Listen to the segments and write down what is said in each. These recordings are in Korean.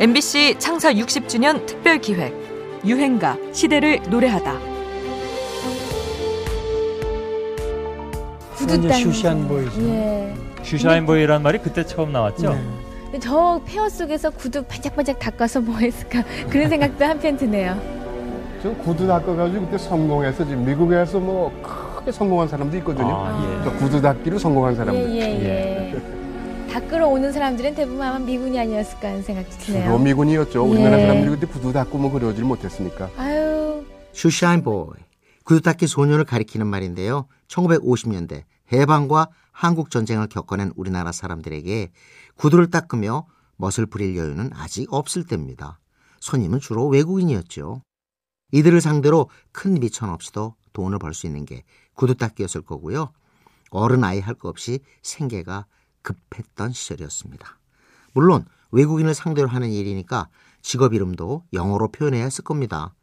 MBC 창사 60주년 특별 기획 유행가 시대를 노래하다. 구두 슈시한 보이죠. 예. 슈샤인보이라는 말이 그때 처음 나왔죠. 네. 저 폐허 속에서 구두 반짝반짝 닦아서 뭐 했을까 그런 생각도 한편 드네요. 저 구두 닦아가지고 그때 성공해서 지금 미국에서 뭐 크게 성공한 사람도 있거든요. 아, 저 구두 닦기로 성공한 사람들. 예 예 예. 닦으러 오는 사람들은 대부분 아마 미군이 아니었을까 하는 생각도 주로 드네요. 미군이었죠. 예. 우리나라 사람들이 그때 구두 닦고 뭐 그러질 못했으니까. 아유 슈샤인 보이, 구두 닦기 소년을 가리키는 말인데요. 1950년대 해방과 한국 전쟁을 겪어낸 우리나라 사람들에게 구두를 닦으며 멋을 부릴 여유는 아직 없을 때입니다. 손님은 주로 외국인이었죠. 이들을 상대로 큰 미천 없이도 돈을 벌 수 있는 게 구두 닦기였을 거고요. 어른 아이 할것 없이 생계가 급했던 시절이었습니다. 물론 외국인을 상대로 하는 일이니까 직업 이름도 영어로 표현해야 했을 겁니다.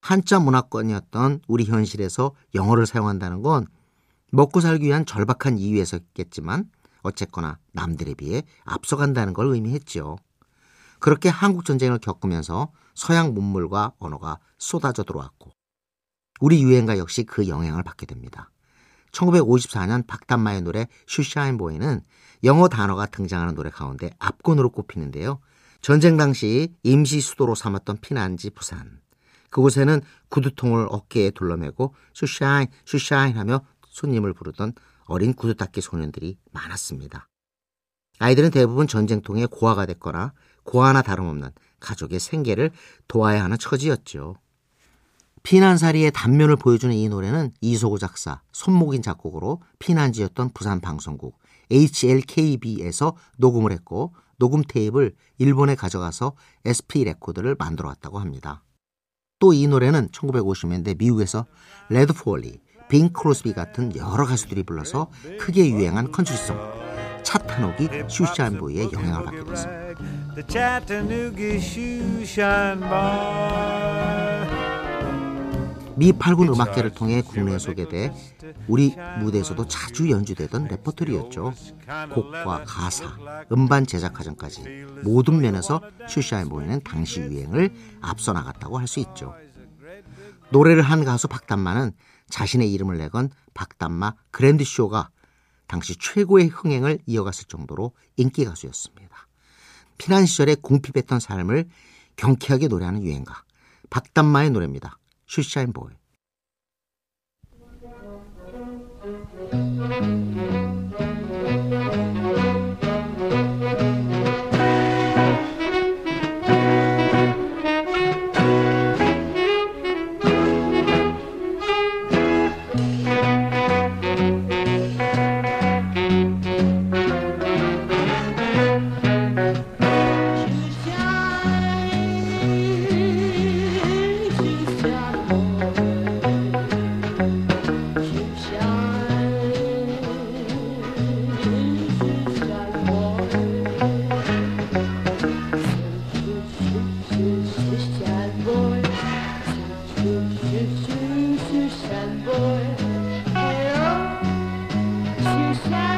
한자 문화권이었던 우리 현실에서 영어를 사용한다는 건 먹고 살기 위한 절박한 이유에서겠지만 어쨌거나 남들에 비해 앞서간다는 걸 의미했죠. 그렇게 한국 전쟁을 겪으면서 서양 문물과 언어가 쏟아져 들어왔고 우리 유행가 역시 그 영향을 받게 됩니다. 1954년 박단마의 노래 Shoeshine Boy는 영어 단어가 등장하는 노래 가운데 압권으로 꼽히는데요. 전쟁 당시 임시 수도로 삼았던 피난지 부산. 그곳에는 구두통을 어깨에 둘러매고 shoeshine shoeshine 하며 손님을 부르던 어린 구두닦이 소년들이 많았습니다. 아이들은 대부분 전쟁통에 고아가 됐거나 고아나 다름없는 가족의 생계를 도와야 하는 처지였죠. 피난살이의 단면을 보여주는 이 노래는 이서구 작사, 손목인 작곡으로 피난지였던 부산 방송국 HLKB에서 녹음을 했고 녹음 테이프를 일본에 가져가서 SP 레코드를 만들어 왔다고 합니다. 또 이 노래는 1950년대 미국에서 레드 폴리, 빙 크로스비 같은 여러 가수들이 불러서 크게 유행한 country song 차타노기 슈샤인보이의 영향을 받게 됐습니다. 미 8군 음악계를 통해 국내에 소개돼 우리 무대에서도 자주 연주되던 레퍼토리였죠. 곡과 가사, 음반 제작 과정까지 모든 면에서 슈샤인보이는 당시 유행을 앞서 나갔다고 할 수 있죠. 노래를 한 가수 박담마는 자신의 이름을 내건 박담마 그랜드쇼가 당시 최고의 흥행을 이어갔을 정도로 인기 가수였습니다. 피난 시절에 궁핍했던 삶을 경쾌하게 노래하는 유행가 박담마의 노래입니다. 슈샤 인